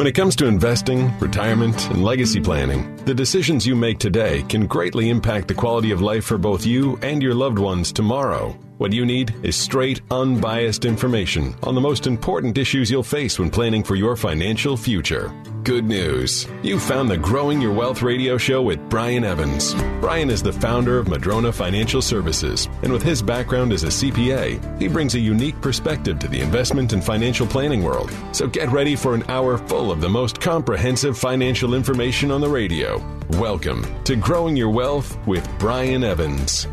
When it comes to investing, retirement, and legacy planning, the decisions you make today can greatly impact the quality of life for both you and your loved ones tomorrow. What you need is straight, unbiased information on the most important issues you'll face when planning for your financial future. Good news. You found the Growing Your Wealth radio show with Brian Evans. Brian is the founder of Madrona Financial Services, and with his background as a CPA, he brings a unique perspective to the investment and financial planning world. So get ready for an hour full of the most comprehensive financial information on the radio. Welcome to Growing Your Wealth with Brian Evans.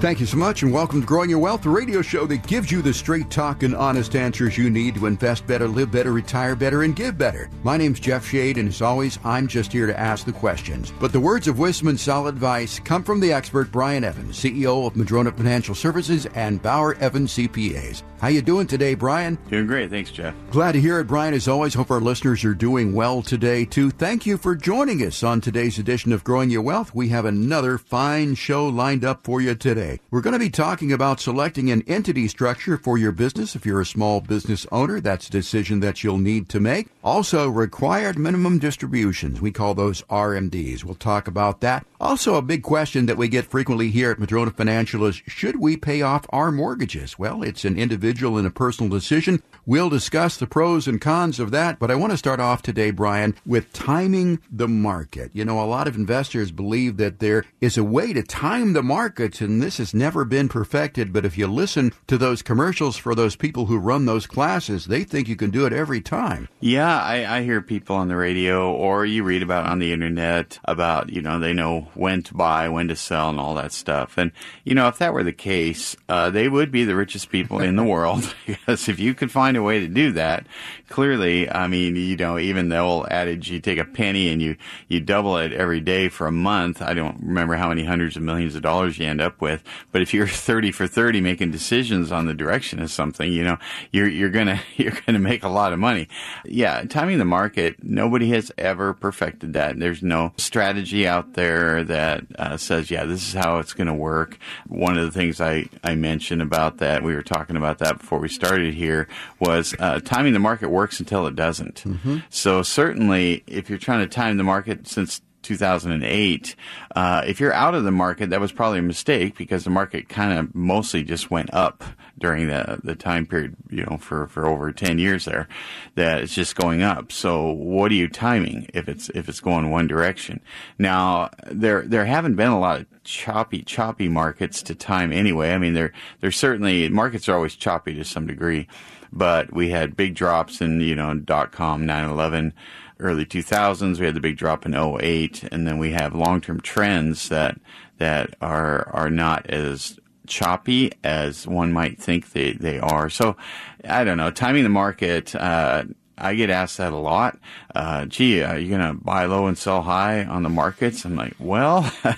Thank you so much, and welcome to Growing Your Wealth, the radio show that gives you the straight talk and honest answers you need to invest better, live better, retire better, and give better. My name's Jeff Shade, and as always, I'm just here to ask the questions. But the words of wisdom and solid advice come from the expert Brian Evans, CEO of Madrona Financial Services and Bauer Evans CPAs. How you doing today, Brian? Doing great, thanks, Jeff. Glad to hear it, Brian. As always, hope our listeners are doing well today too. Thank you for joining us on today's edition of Growing Your Wealth. We have another fine show lined up for you today. We're going to be talking about selecting an entity structure for your business. If you're a small business owner, that's a decision that you'll need to make. Also, required minimum distributions. We call those RMDs. We'll talk about that. Also, a big question that we get frequently here at Madrona Financial is should we pay off our mortgages? Well, it's an individual and a personal decision. We'll discuss the pros and cons of that, but I want to start off today, Brian, with timing the market. You know, a lot of investors believe that there is a way to time the markets, and this has never been perfected. But if you listen to those commercials for those people who run those classes, they think you can do it every time. Yeah, I, I hear people on the radio or you read about on the internet about, you know, they know when to buy, when to sell, and all that stuff. And, you know, if that were the case, uh, they would be the richest people in the world because if you could find a way to do that, clearly, I mean, you know, even the old adage, you take a penny and you, you double it every day for a month. I don't remember how many hundreds of millions of dollars you end up with, but if you're 30 for 30 making decisions on the direction of something, you know, you're, you're gonna, you're gonna make a lot of money. Yeah, timing the market, nobody has ever perfected that. There's no strategy out there that uh, says, yeah, this is how it's gonna work. One of the things I, I mentioned about that, we were talking about that before we started here, was uh, timing the market until it doesn't. Mm-hmm. So certainly, if you're trying to time the market since 2008. Uh, if you're out of the market, that was probably a mistake because the market kind of mostly just went up during the the time period, you know, for, for over 10 years there, that it's just going up. So what are you timing if it's if it's going one direction? Now there there haven't been a lot of choppy choppy markets to time anyway. I mean there there's certainly markets are always choppy to some degree, but we had big drops in you know dot com 9/11 early 2000s. We had the big drop in 08, and then we have long-term trends that that are are not as choppy as one might think they, they are. So I don't know. Timing the market, uh, I get asked that a lot. Uh, gee, are you going to buy low and sell high on the markets? I'm like, well, uh,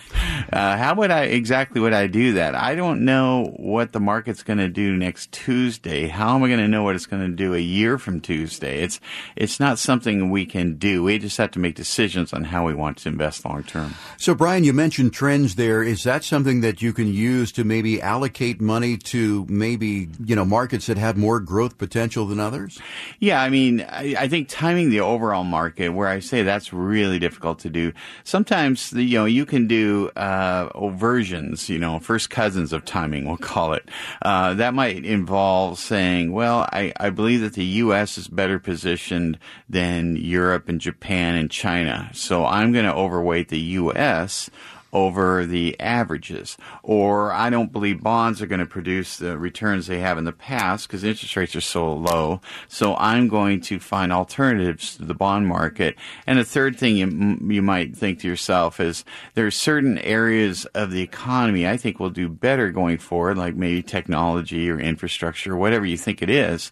how would I exactly would I do that? I don't know what the market's going to do next Tuesday. How am I going to know what it's going to do a year from Tuesday? It's it's not something we can do. We just have to make decisions on how we want to invest long term. So, Brian, you mentioned trends there. Is that something that you can use to maybe allocate money to maybe you know markets that have more growth potential than others? Yeah, I mean, I, I think timing the overall market, where I say that's really difficult to do. Sometimes, you know, you can do uh, versions, you know, first cousins of timing, we'll call it. Uh, that might involve saying, well, I, I believe that the U.S. is better positioned than Europe and Japan and China, so I'm going to overweight the U.S over the averages. Or I don't believe bonds are going to produce the returns they have in the past because interest rates are so low. So I'm going to find alternatives to the bond market. And the third thing you, you might think to yourself is there are certain areas of the economy I think will do better going forward, like maybe technology or infrastructure, or whatever you think it is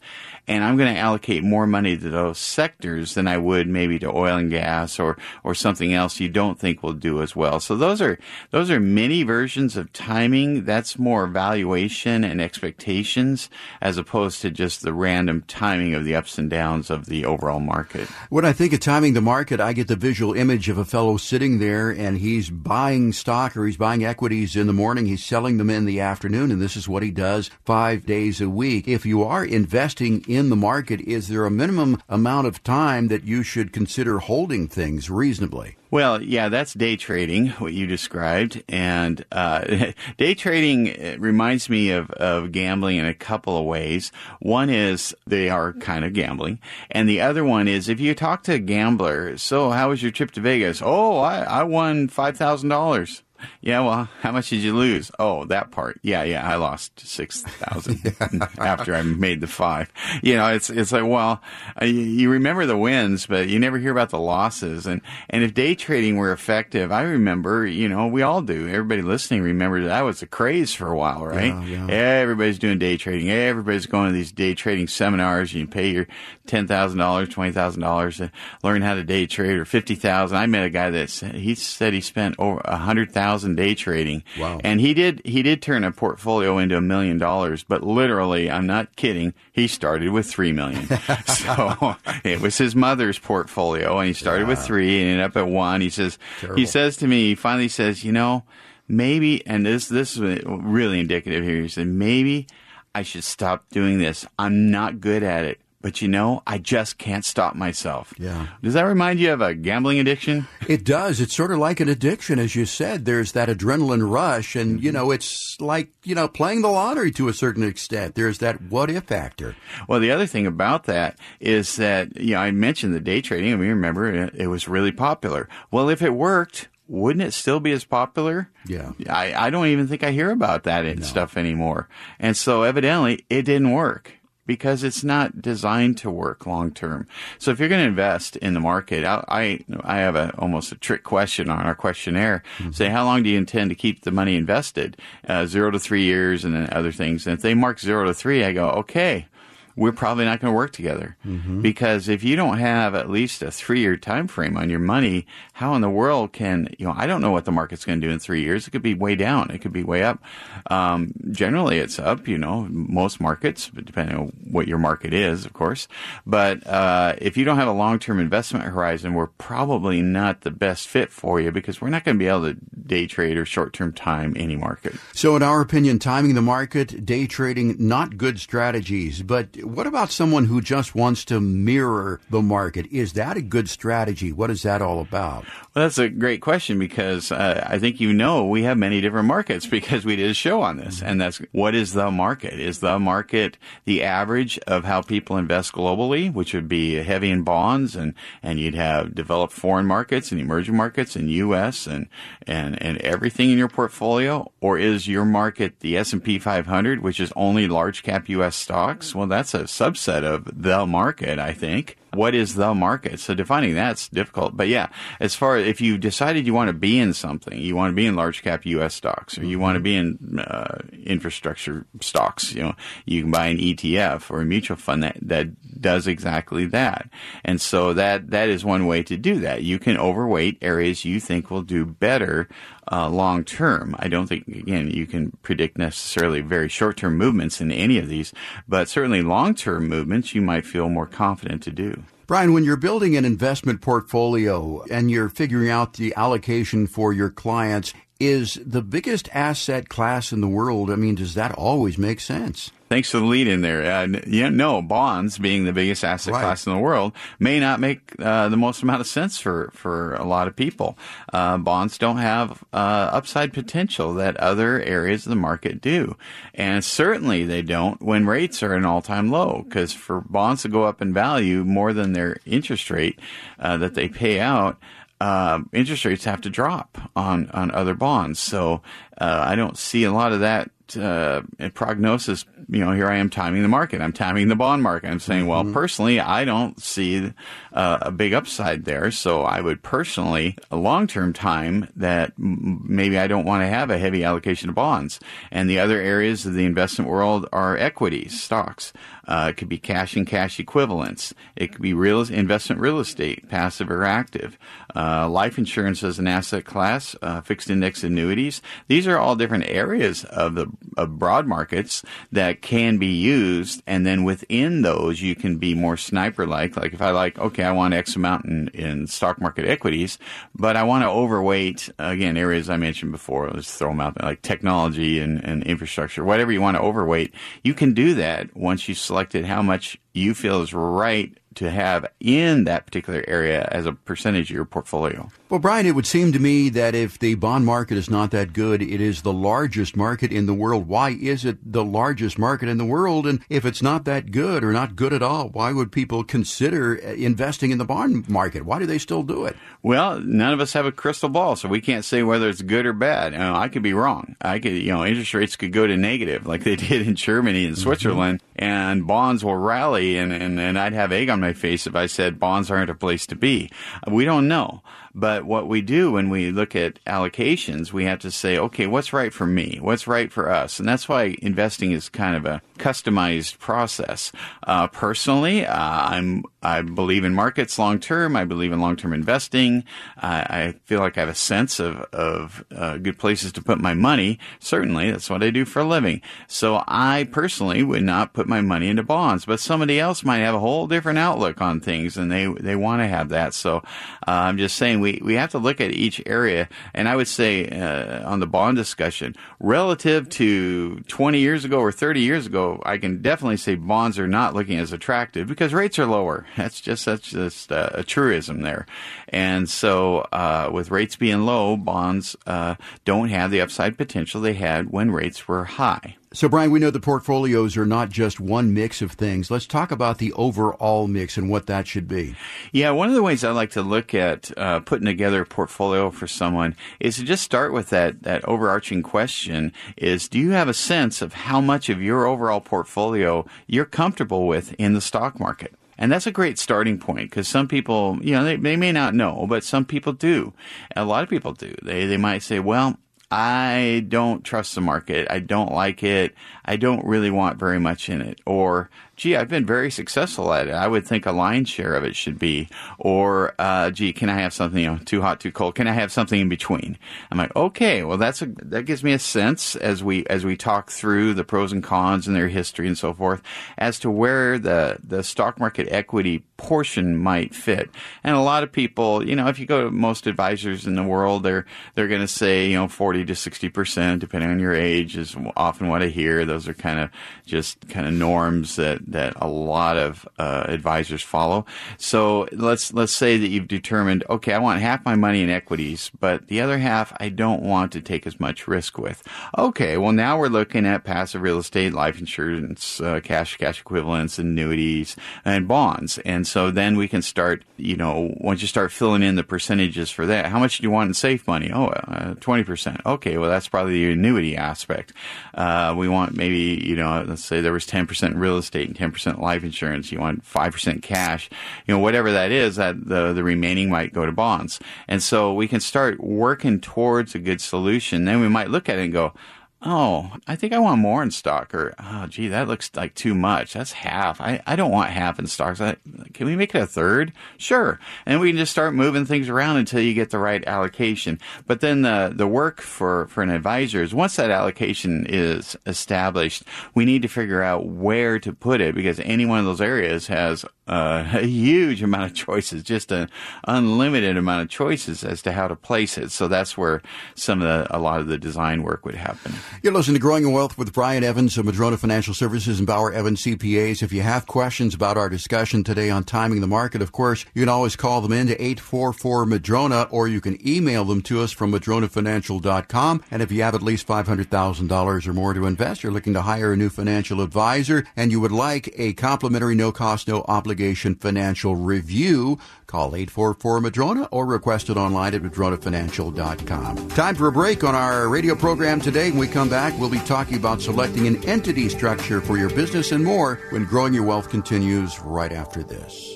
and I'm going to allocate more money to those sectors than I would maybe to oil and gas or or something else you don't think will do as well. So those are those are mini versions of timing. That's more valuation and expectations as opposed to just the random timing of the ups and downs of the overall market. When I think of timing the market, I get the visual image of a fellow sitting there and he's buying stock or he's buying equities in the morning, he's selling them in the afternoon, and this is what he does five days a week. If you are investing in in the market, is there a minimum amount of time that you should consider holding things reasonably? Well, yeah, that's day trading, what you described. And uh, day trading reminds me of, of gambling in a couple of ways. One is they are kind of gambling. And the other one is if you talk to a gambler, so how was your trip to Vegas? Oh, I, I won $5,000. Yeah, well, how much did you lose? Oh, that part. Yeah, yeah, I lost six thousand after I made the five. You know, it's it's like, well, uh, you remember the wins, but you never hear about the losses. And and if day trading were effective, I remember, you know, we all do. Everybody listening remembers that was a craze for a while, right? Yeah, yeah. Everybody's doing day trading. Everybody's going to these day trading seminars. You pay your ten thousand dollars, twenty thousand dollars to learn how to day trade, or fifty thousand. I met a guy that he said he spent over a hundred thousand thousand day trading. Wow. And he did he did turn a portfolio into a million dollars, but literally, I'm not kidding, he started with three million. so it was his mother's portfolio and he started yeah. with three and ended up at one. He says Terrible. he says to me, he finally says, you know, maybe and this this is really indicative here. He said, maybe I should stop doing this. I'm not good at it but you know, I just can't stop myself. Yeah. Does that remind you of a gambling addiction? It does. It's sort of like an addiction, as you said. There's that adrenaline rush, and, mm-hmm. you know, it's like, you know, playing the lottery to a certain extent. There's that what if factor. Well, the other thing about that is that, you know, I mentioned the day trading. I mean, remember, it was really popular. Well, if it worked, wouldn't it still be as popular? Yeah. I, I don't even think I hear about that and no. stuff anymore. And so evidently it didn't work because it's not designed to work long term. So if you're going to invest in the market, I, I, have a almost a trick question on our questionnaire. Mm-hmm. Say, how long do you intend to keep the money invested? Uh, zero to three years and then other things. And if they mark zero to three, I go, okay, we're probably not going to work together mm-hmm. because if you don't have at least a three year time frame on your money, how in the world can you know? I don't know what the market's going to do in three years. It could be way down. It could be way up. Um, generally, it's up. You know, most markets, depending on what your market is, of course. But uh, if you don't have a long term investment horizon, we're probably not the best fit for you because we're not going to be able to day trade or short term time any market. So, in our opinion, timing the market, day trading, not good strategies. But what about someone who just wants to mirror the market? Is that a good strategy? What is that all about? Well, that's a great question because uh, I think you know we have many different markets because we did a show on this. And that's what is the market? Is the market the average of how people invest globally, which would be heavy in bonds and, and you'd have developed foreign markets and emerging markets and U.S. and, and, and everything in your portfolio? Or is your market the S&P 500, which is only large cap U.S. stocks? Well, that's a subset of the market, I think what is the market? So defining that's difficult. But yeah, as far as if you decided you want to be in something, you want to be in large cap U.S. stocks, or you want to be in uh, infrastructure stocks, you know, you can buy an ETF or a mutual fund that that does exactly that. And so that that is one way to do that. You can overweight areas you think will do better uh, long term. I don't think, again, you can predict necessarily very short term movements in any of these, but certainly long term movements you might feel more confident to do. Brian, when you're building an investment portfolio and you're figuring out the allocation for your clients, is the biggest asset class in the world? I mean, does that always make sense? Thanks for the lead in there. Uh, yeah, no, bonds being the biggest asset right. class in the world may not make uh, the most amount of sense for, for a lot of people. Uh, bonds don't have uh, upside potential that other areas of the market do. And certainly they don't when rates are an all time low, because for bonds to go up in value more than their interest rate uh, that they pay out, uh, interest rates have to drop on on other bonds. So uh, I don't see a lot of that uh, prognosis, you know, here I am timing the market. I'm timing the bond market. I'm saying, well, mm-hmm. personally, I don't see uh, a big upside there. So I would personally, a long term time that maybe I don't want to have a heavy allocation of bonds. And the other areas of the investment world are equities, stocks. Uh, it could be cash and cash equivalents. It could be real investment real estate, passive or active. Uh, life insurance as an asset class, uh, fixed index annuities. These are all different areas of the of broad markets that can be used, and then within those you can be more sniper like. Like if I like, okay, I want X amount in, in stock market equities, but I want to overweight again areas I mentioned before. Let's throw them out there, like technology and, and infrastructure, whatever you want to overweight. You can do that once you've selected how much you feel is right to have in that particular area as a percentage of your portfolio. Well, Brian, it would seem to me that if the bond market is not that good, it is the largest market in the world. Why is it the largest market in the world? And if it's not that good or not good at all, why would people consider investing in the bond market? Why do they still do it? Well, none of us have a crystal ball, so we can't say whether it's good or bad. You know, I could be wrong. I could, you know, interest rates could go to negative like they did in Germany and mm-hmm. Switzerland, mm-hmm. and bonds will rally, and, and, and I'd have egg on my face if I said bonds aren't a place to be. We don't know. But what we do when we look at allocations, we have to say, okay, what's right for me? What's right for us? And that's why investing is kind of a customized process. Uh, personally, uh, I'm I believe in markets long term. I believe in long term investing. I, I, feel like I have a sense of of uh, good places to put my money. Certainly, that's what I do for a living. So I personally would not put my money into bonds, but somebody else might have a whole different outlook on things, and they they want to have that. So uh, I'm just saying we we have to look at each area, and I would say uh, on the bond discussion relative to 20 years ago or 30 years ago I can definitely say bonds are not looking as attractive because rates are lower. That's just that's just uh, a truism there. And so, uh, with rates being low, bonds uh, don't have the upside potential they had when rates were high. So, Brian, we know the portfolios are not just one mix of things. Let's talk about the overall mix and what that should be. Yeah, one of the ways I like to look at uh, putting together a portfolio for someone is to just start with that, that overarching question is do you have a sense of how much of your overall portfolio you're comfortable with in the stock market? And that's a great starting point because some people, you know, they, they may not know, but some people do. A lot of people do. They, they might say, well, I don't trust the market. I don't like it. I don't really want very much in it. Or gee, I've been very successful at it. I would think a lion's share of it should be. Or, uh, gee, can I have something, you know, too hot, too cold? Can I have something in between? I'm like, okay, well, that's a, that gives me a sense as we, as we talk through the pros and cons and their history and so forth as to where the, the stock market equity portion might fit. And a lot of people, you know, if you go to most advisors in the world, they're, they're going to say, you know, 40 to 60%, depending on your age is often what I hear. Those are kind of just kind of norms that, that a lot of uh, advisors follow. So let's let's say that you've determined, okay, I want half my money in equities, but the other half I don't want to take as much risk with. Okay, well now we're looking at passive real estate, life insurance, uh, cash cash equivalents, annuities, and bonds. And so then we can start, you know, once you start filling in the percentages for that, how much do you want in safe money? Oh, uh, 20%. Okay, well that's probably the annuity aspect. Uh, we want maybe, you know, let's say there was 10% real estate 10% life insurance, you want 5% cash, you know, whatever that is, that the, the remaining might go to bonds. And so we can start working towards a good solution. Then we might look at it and go, oh, I think I want more in stock, or oh, gee, that looks like too much. That's half. I, I don't want half in stocks. I, can we make it a third? Sure. And we can just start moving things around until you get the right allocation. But then the, the work for, for an advisor is once that allocation is established, we need to figure out where to put it because any one of those areas has uh, a huge amount of choices, just an unlimited amount of choices as to how to place it. So that's where some of the, a lot of the design work would happen. You're listening to Growing Your Wealth with Brian Evans of Madrona Financial Services and Bauer Evans CPAs. If you have questions about our discussion today on timing the market, of course, you can always call them in to 844 Madrona or you can email them to us from madronafinancial.com. And if you have at least $500,000 or more to invest, you're looking to hire a new financial advisor and you would like a complimentary no cost, no obligation financial review, call 844 Madrona or request it online at madronafinancial.com. Time for a break on our radio program today. When we come back, we'll be talking about selecting an entity structure for your business and more when growing your wealth continues right after this.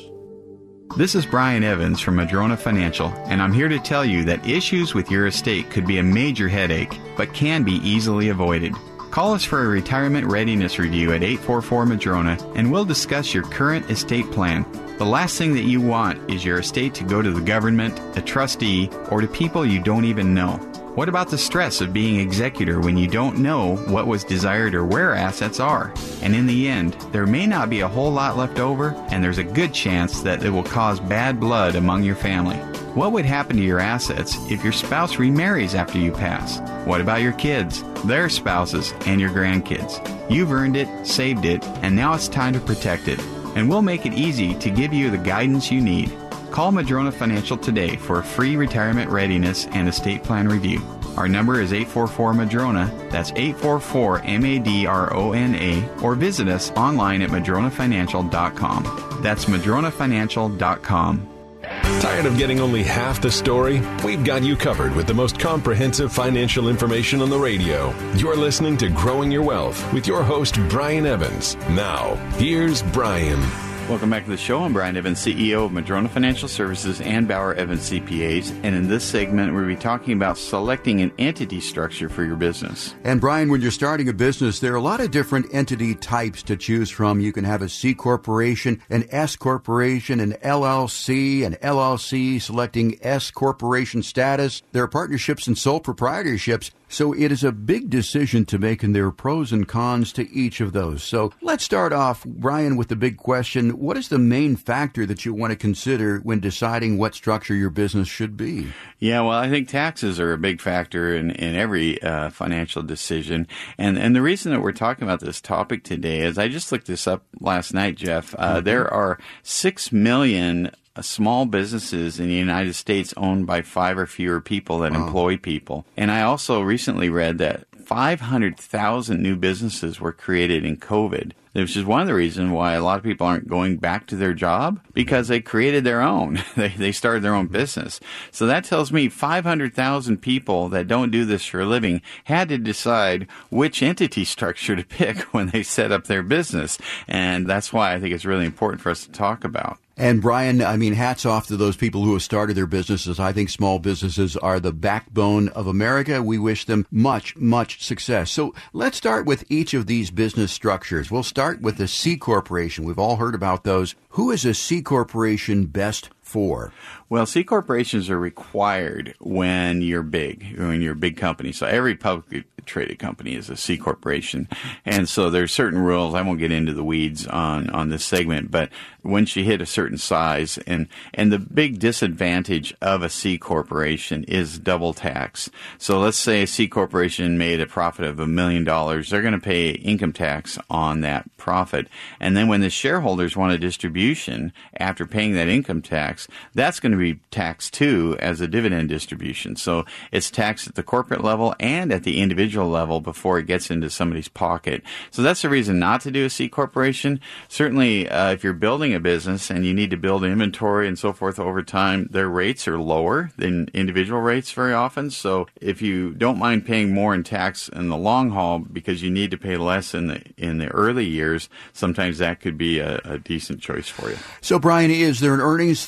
This is Brian Evans from Madrona Financial, and I'm here to tell you that issues with your estate could be a major headache, but can be easily avoided. Call us for a retirement readiness review at 844 Madrona, and we'll discuss your current estate plan the last thing that you want is your estate to go to the government, a trustee, or to people you don't even know. What about the stress of being executor when you don't know what was desired or where assets are? And in the end, there may not be a whole lot left over, and there's a good chance that it will cause bad blood among your family. What would happen to your assets if your spouse remarries after you pass? What about your kids, their spouses, and your grandkids? You've earned it, saved it, and now it's time to protect it. And we'll make it easy to give you the guidance you need. Call Madrona Financial today for a free retirement readiness and estate plan review. Our number is 844 Madrona. That's 844 M A D R O N A. Or visit us online at madronafinancial.com. That's madronafinancial.com. Tired of getting only half the story? We've got you covered with the most comprehensive financial information on the radio. You're listening to Growing Your Wealth with your host, Brian Evans. Now, here's Brian. Welcome back to the show. I'm Brian Evans, CEO of Madrona Financial Services and Bauer Evans CPAs. And in this segment, we'll be talking about selecting an entity structure for your business. And Brian, when you're starting a business, there are a lot of different entity types to choose from. You can have a C corporation, an S corporation, an LLC, an LLC selecting S corporation status. There are partnerships and sole proprietorships. So it is a big decision to make, and there are pros and cons to each of those. So let's start off, Brian, with the big question. What is the main factor that you want to consider when deciding what structure your business should be? Yeah, well, I think taxes are a big factor in, in every uh, financial decision. And, and the reason that we're talking about this topic today is I just looked this up last night, Jeff. Uh, mm-hmm. There are 6 million uh, small businesses in the United States owned by five or fewer people that wow. employ people. And I also recently read that 500,000 new businesses were created in COVID, which is one of the reasons why a lot of people aren't going back to their job because they created their own. they, they started their own business. So that tells me 500,000 people that don't do this for a living had to decide which entity structure to pick when they set up their business. And that's why I think it's really important for us to talk about. And Brian, I mean, hats off to those people who have started their businesses. I think small businesses are the backbone of America. We wish them much, much success. So let's start with each of these business structures. We'll start with the C Corporation. We've all heard about those. Who is a C Corporation best for? Well, C corporations are required when you're big, when you're a big company. So every publicly traded company is a C corporation, and so there's certain rules. I won't get into the weeds on on this segment, but once you hit a certain size, and and the big disadvantage of a C corporation is double tax. So let's say a C corporation made a profit of a million dollars, they're going to pay income tax on that profit, and then when the shareholders want a distribution after paying that income tax, that's going to be taxed too as a dividend distribution. So it's taxed at the corporate level and at the individual level before it gets into somebody's pocket. So that's the reason not to do a C corporation. Certainly, uh, if you're building a business and you need to build inventory and so forth over time, their rates are lower than individual rates very often. So if you don't mind paying more in tax in the long haul because you need to pay less in the in the early years, sometimes that could be a, a decent choice for you. So, Brian, is there an earnings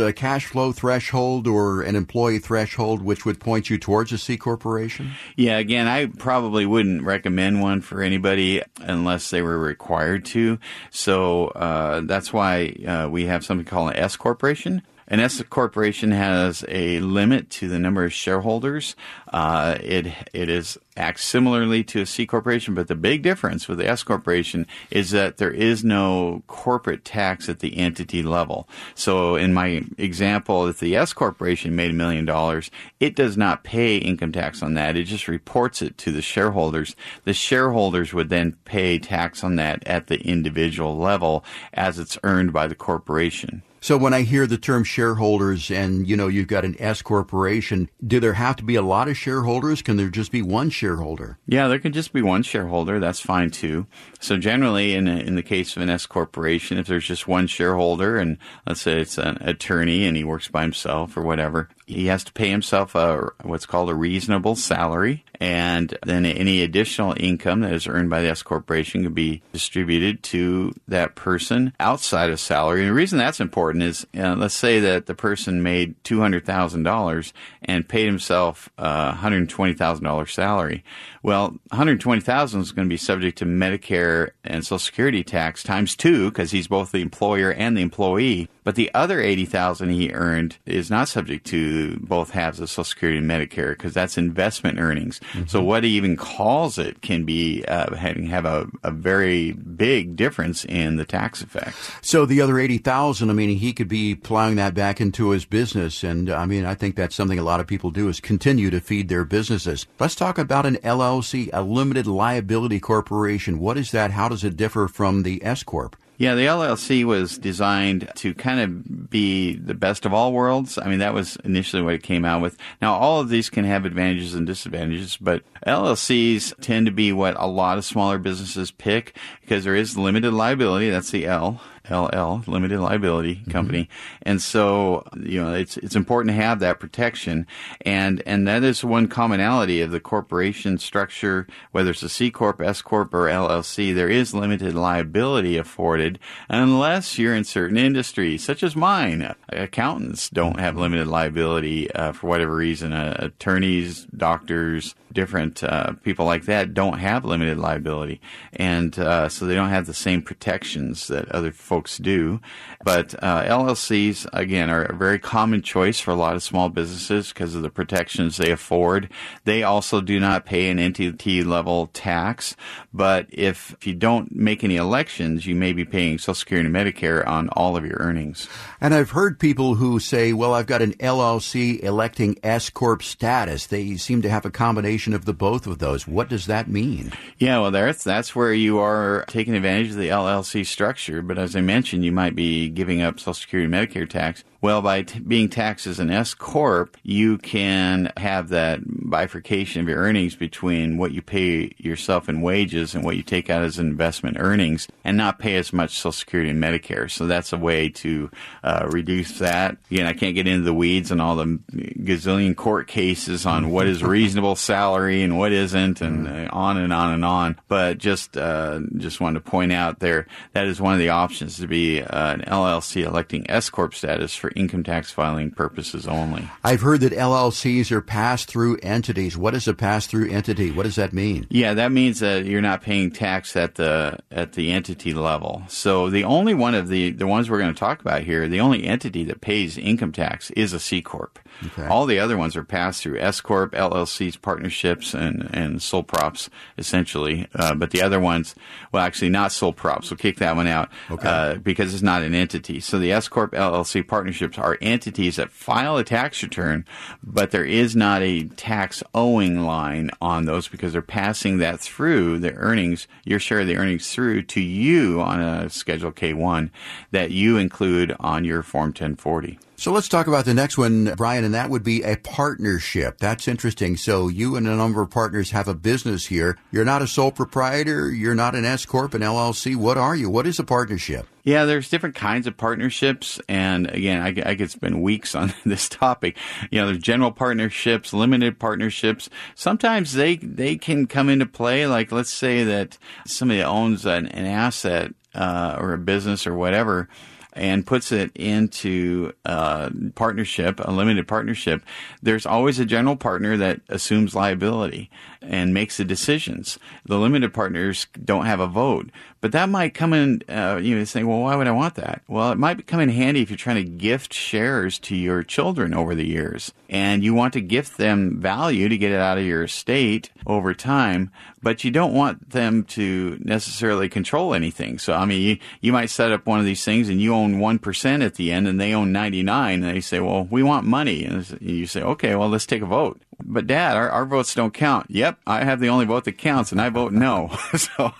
a cash flow threshold or an employee threshold which would point you towards a C corporation? Yeah, again, I probably wouldn't recommend one for anybody unless they were required to. So uh, that's why uh, we have something called an S corporation. An S corporation has a limit to the number of shareholders. Uh, it it is acts similarly to a C corporation, but the big difference with the S corporation is that there is no corporate tax at the entity level. So, in my example, if the S corporation made a million dollars, it does not pay income tax on that. It just reports it to the shareholders. The shareholders would then pay tax on that at the individual level as it's earned by the corporation. So when I hear the term shareholders and, you know, you've got an S corporation, do there have to be a lot of shareholders? Can there just be one shareholder? Yeah, there can just be one shareholder. That's fine too. So generally, in, a, in the case of an S corporation, if there's just one shareholder and let's say it's an attorney and he works by himself or whatever, he has to pay himself a, what's called a reasonable salary And then any additional income that is earned by the S corporation can be distributed to that person outside of salary. And the reason that's important is, uh, let's say that the person made two hundred thousand dollars and paid himself a hundred twenty thousand dollars salary. Well, one hundred twenty thousand is going to be subject to Medicare and Social Security tax times two because he's both the employer and the employee. But the other eighty thousand he earned is not subject to both halves of Social Security and Medicare because that's investment earnings. Mm-hmm. So what he even calls it can be uh, have a, a very big difference in the tax effect. So the other eighty thousand, I mean, he could be plowing that back into his business, and I mean, I think that's something a lot of people do is continue to feed their businesses. Let's talk about an LLC, a limited liability corporation. What is that? How does it differ from the S corp? Yeah, the LLC was designed to kind of be the best of all worlds. I mean, that was initially what it came out with. Now, all of these can have advantages and disadvantages, but LLCs tend to be what a lot of smaller businesses pick because there is limited liability. That's the L. LL, limited liability mm-hmm. company. And so, you know, it's, it's important to have that protection. And, and that is one commonality of the corporation structure, whether it's a C Corp, S Corp, or LLC, there is limited liability afforded unless you're in certain industries, such as mine. Accountants don't have limited liability uh, for whatever reason. Uh, attorneys, doctors, different uh, people like that don't have limited liability. And uh, so they don't have the same protections that other folks do. But uh, LLCs, again, are a very common choice for a lot of small businesses because of the protections they afford. They also do not pay an entity level tax. But if, if you don't make any elections, you may be paying Social Security and Medicare on all of your earnings. And I've heard people who say, well, I've got an LLC electing S Corp status. They seem to have a combination of the both of those. What does that mean? Yeah, well, that's, that's where you are taking advantage of the LLC structure. But as I mentioned, you might be giving up Social Security and Medicare tax. Well, by t- being taxed as an S corp, you can have that bifurcation of your earnings between what you pay yourself in wages and what you take out as investment earnings, and not pay as much Social Security and Medicare. So that's a way to uh, reduce that. Again, I can't get into the weeds and all the gazillion court cases on what is reasonable salary and what isn't, and uh, on and on and on. But just uh, just wanted to point out there that is one of the options to be uh, an LLC electing S corp status for income tax filing purposes only. I've heard that LLCs are pass through entities. What is a pass through entity? What does that mean? Yeah, that means that you're not paying tax at the at the entity level. So the only one of the the ones we're going to talk about here, the only entity that pays income tax is a C corp. Okay. All the other ones are passed through S corp, LLCs, partnerships, and and sole props essentially. Uh, but the other ones, well, actually not sole props. We'll kick that one out okay. uh, because it's not an entity. So the S corp, LLC, partnerships are entities that file a tax return, but there is not a tax owing line on those because they're passing that through the earnings, your share of the earnings through to you on a Schedule K1 that you include on your Form 1040. So let's talk about the next one, Brian, and that would be a partnership. That's interesting. So you and a number of partners have a business here. You're not a sole proprietor. You're not an S corp, an LLC. What are you? What is a partnership? Yeah, there's different kinds of partnerships, and again, I, I could spend weeks on this topic. You know, there's general partnerships, limited partnerships. Sometimes they they can come into play. Like, let's say that somebody owns an, an asset uh, or a business or whatever and puts it into a partnership, a limited partnership, there's always a general partner that assumes liability and makes the decisions. The limited partners don't have a vote, but that might come in, uh, you know, saying, well, why would I want that? Well, it might come in handy if you're trying to gift shares to your children over the years and you want to gift them value to get it out of your estate over time, but you don't want them to necessarily control anything. So, I mean, you, you might set up one of these things and you own 1% at the end and they own 99 and they say, well, we want money. And you say, okay, well, let's take a vote but dad, our, our votes don't count. Yep, I have the only vote that counts and I vote no. so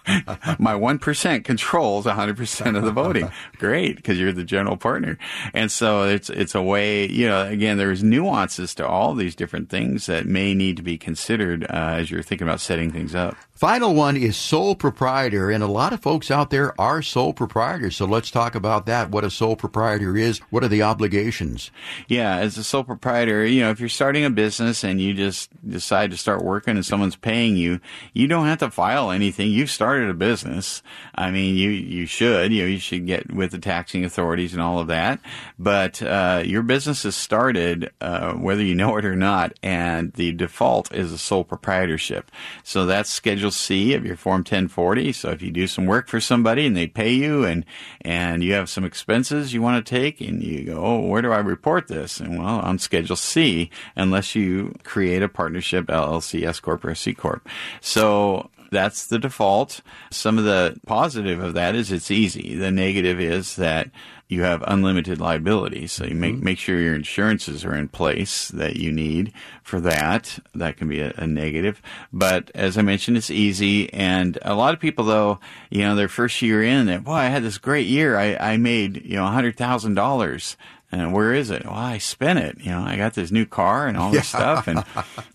my 1% controls 100% of the voting. Great, because you're the general partner. And so it's, it's a way, you know, again, there's nuances to all these different things that may need to be considered uh, as you're thinking about setting things up. Final one is sole proprietor, and a lot of folks out there are sole proprietors. So let's talk about that. What a sole proprietor is. What are the obligations? Yeah, as a sole proprietor, you know, if you're starting a business and you just decide to start working and someone's paying you, you don't have to file anything. You've started a business. I mean, you, you should, you know, you should get with the taxing authorities and all of that. But, uh, your business has started, uh, whether you know it or not, and the default is a sole proprietorship. So that's Schedule C of your Form 1040. So if you do some work for somebody and they pay you and, and you have some expenses you want to take and you go, oh, where do I report this? And well, on Schedule C, unless you create a partnership, LLC, S Corp, or C Corp. So that's the default. Some of the positive of that is it's easy. The negative is that you have unlimited liability. So you make, mm-hmm. make sure your insurances are in place that you need for that. That can be a, a, negative. But as I mentioned, it's easy. And a lot of people though, you know, their first year in that, boy, I had this great year. I, I made, you know, a hundred thousand dollars. And where is it? Well, I spent it. You know, I got this new car and all this yeah. stuff. And,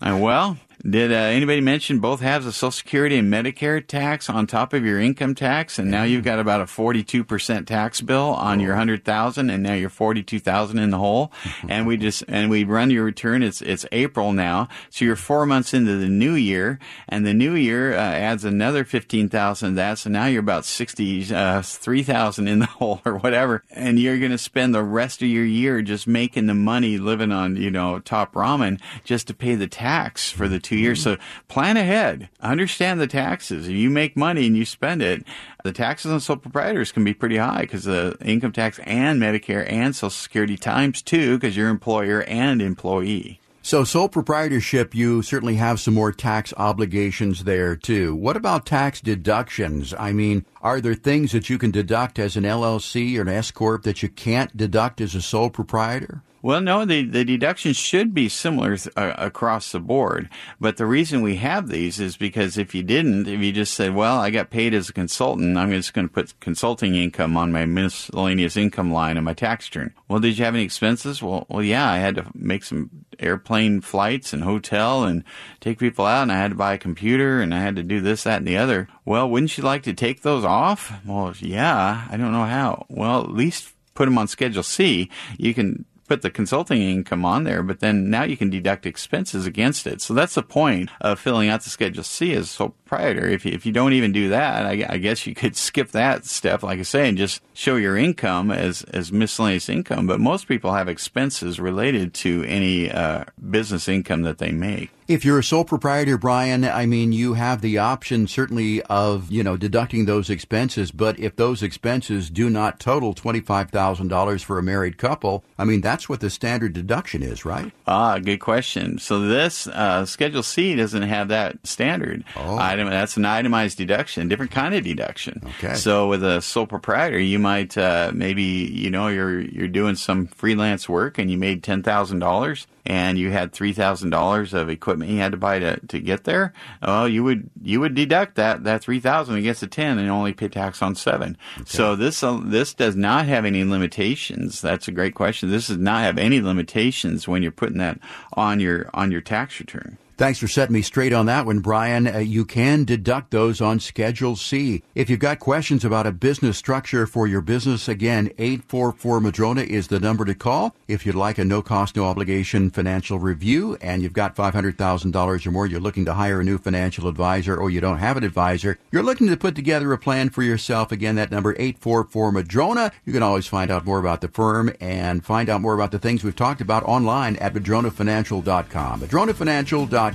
and well, did uh, anybody mention both halves of Social Security and Medicare tax on top of your income tax, and now you've got about a forty-two percent tax bill on your hundred thousand, and now you're forty-two thousand in the hole. and we just and we run your return. It's it's April now, so you're four months into the new year, and the new year uh, adds another fifteen thousand. That so now you're about sixty-three uh, thousand in the hole or whatever, and you're going to spend the rest of your year just making the money, living on you know top ramen, just to pay the tax for the two years. So plan ahead. Understand the taxes. If you make money and you spend it, the taxes on sole proprietors can be pretty high because the income tax and Medicare and Social Security times two because you're employer and employee. So, sole proprietorship, you certainly have some more tax obligations there too. What about tax deductions? I mean, are there things that you can deduct as an LLC or an S Corp that you can't deduct as a sole proprietor? Well, no, the, the deductions should be similar uh, across the board. But the reason we have these is because if you didn't, if you just said, well, I got paid as a consultant, I'm just going to put consulting income on my miscellaneous income line on my tax return. Well, did you have any expenses? Well, well, yeah, I had to make some airplane flights and hotel and take people out and I had to buy a computer and I had to do this, that, and the other. Well, wouldn't you like to take those off? Well, yeah, I don't know how. Well, at least put them on Schedule C. You can put the consulting income on there, but then now you can deduct expenses against it. So that's the point of filling out the Schedule C is sole proprietor. If you, if you don't even do that, I, I, guess you could skip that step, like I say, and just show your income as, as miscellaneous income. But most people have expenses related to any uh, business income that they make. If you're a sole proprietor, Brian, I mean, you have the option certainly of, you know, deducting those expenses. But if those expenses do not total $25,000 for a married couple, I mean, that's what the standard deduction is, right? Ah, good question. So this uh, Schedule C doesn't have that standard oh. Item. That's an itemized deduction, different kind of deduction. Okay. So with a sole proprietor, you might uh, maybe, you know, you're you're doing some freelance work and you made ten thousand dollars and you had three thousand dollars of equipment you had to buy to, to get there, well, you would you would deduct that that three thousand against the ten and only pay tax on seven. Okay. So this uh, this does not have any limitations. That's a great question. This does not have any limitations when you're putting that on your on your tax return. Thanks for setting me straight on that one, Brian. Uh, you can deduct those on Schedule C. If you've got questions about a business structure for your business, again, 844 Madrona is the number to call. If you'd like a no cost, no obligation financial review and you've got $500,000 or more, you're looking to hire a new financial advisor or you don't have an advisor, you're looking to put together a plan for yourself. Again, that number 844 Madrona. You can always find out more about the firm and find out more about the things we've talked about online at madronafinancial.com. madronafinancial.com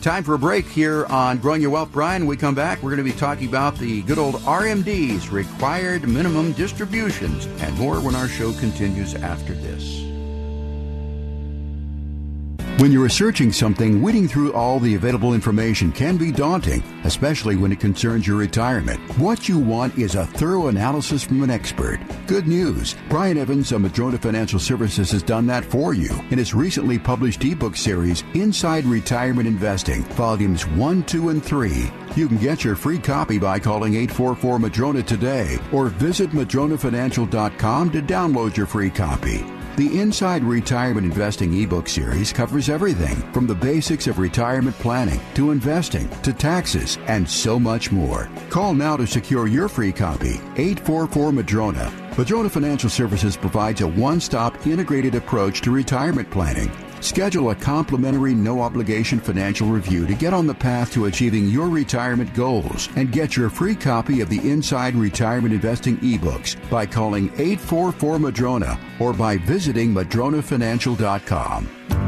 Time for a break here on Growing Your Wealth. Brian, we come back, we're going to be talking about the good old RMDs, required minimum distributions, and more when our show continues after this. When you're researching something, weeding through all the available information can be daunting, especially when it concerns your retirement. What you want is a thorough analysis from an expert. Good news. Brian Evans of Madrona Financial Services has done that for you in his recently published ebook series, Inside Retirement Investing, Volumes 1, 2, and 3. You can get your free copy by calling 844 Madrona today or visit madronafinancial.com to download your free copy. The Inside Retirement Investing ebook series covers everything from the basics of retirement planning to investing to taxes and so much more. Call now to secure your free copy 844 Madrona. Madrona Financial Services provides a one stop integrated approach to retirement planning Schedule a complimentary no obligation financial review to get on the path to achieving your retirement goals and get your free copy of the Inside Retirement Investing ebooks by calling 844 Madrona or by visiting madronafinancial.com.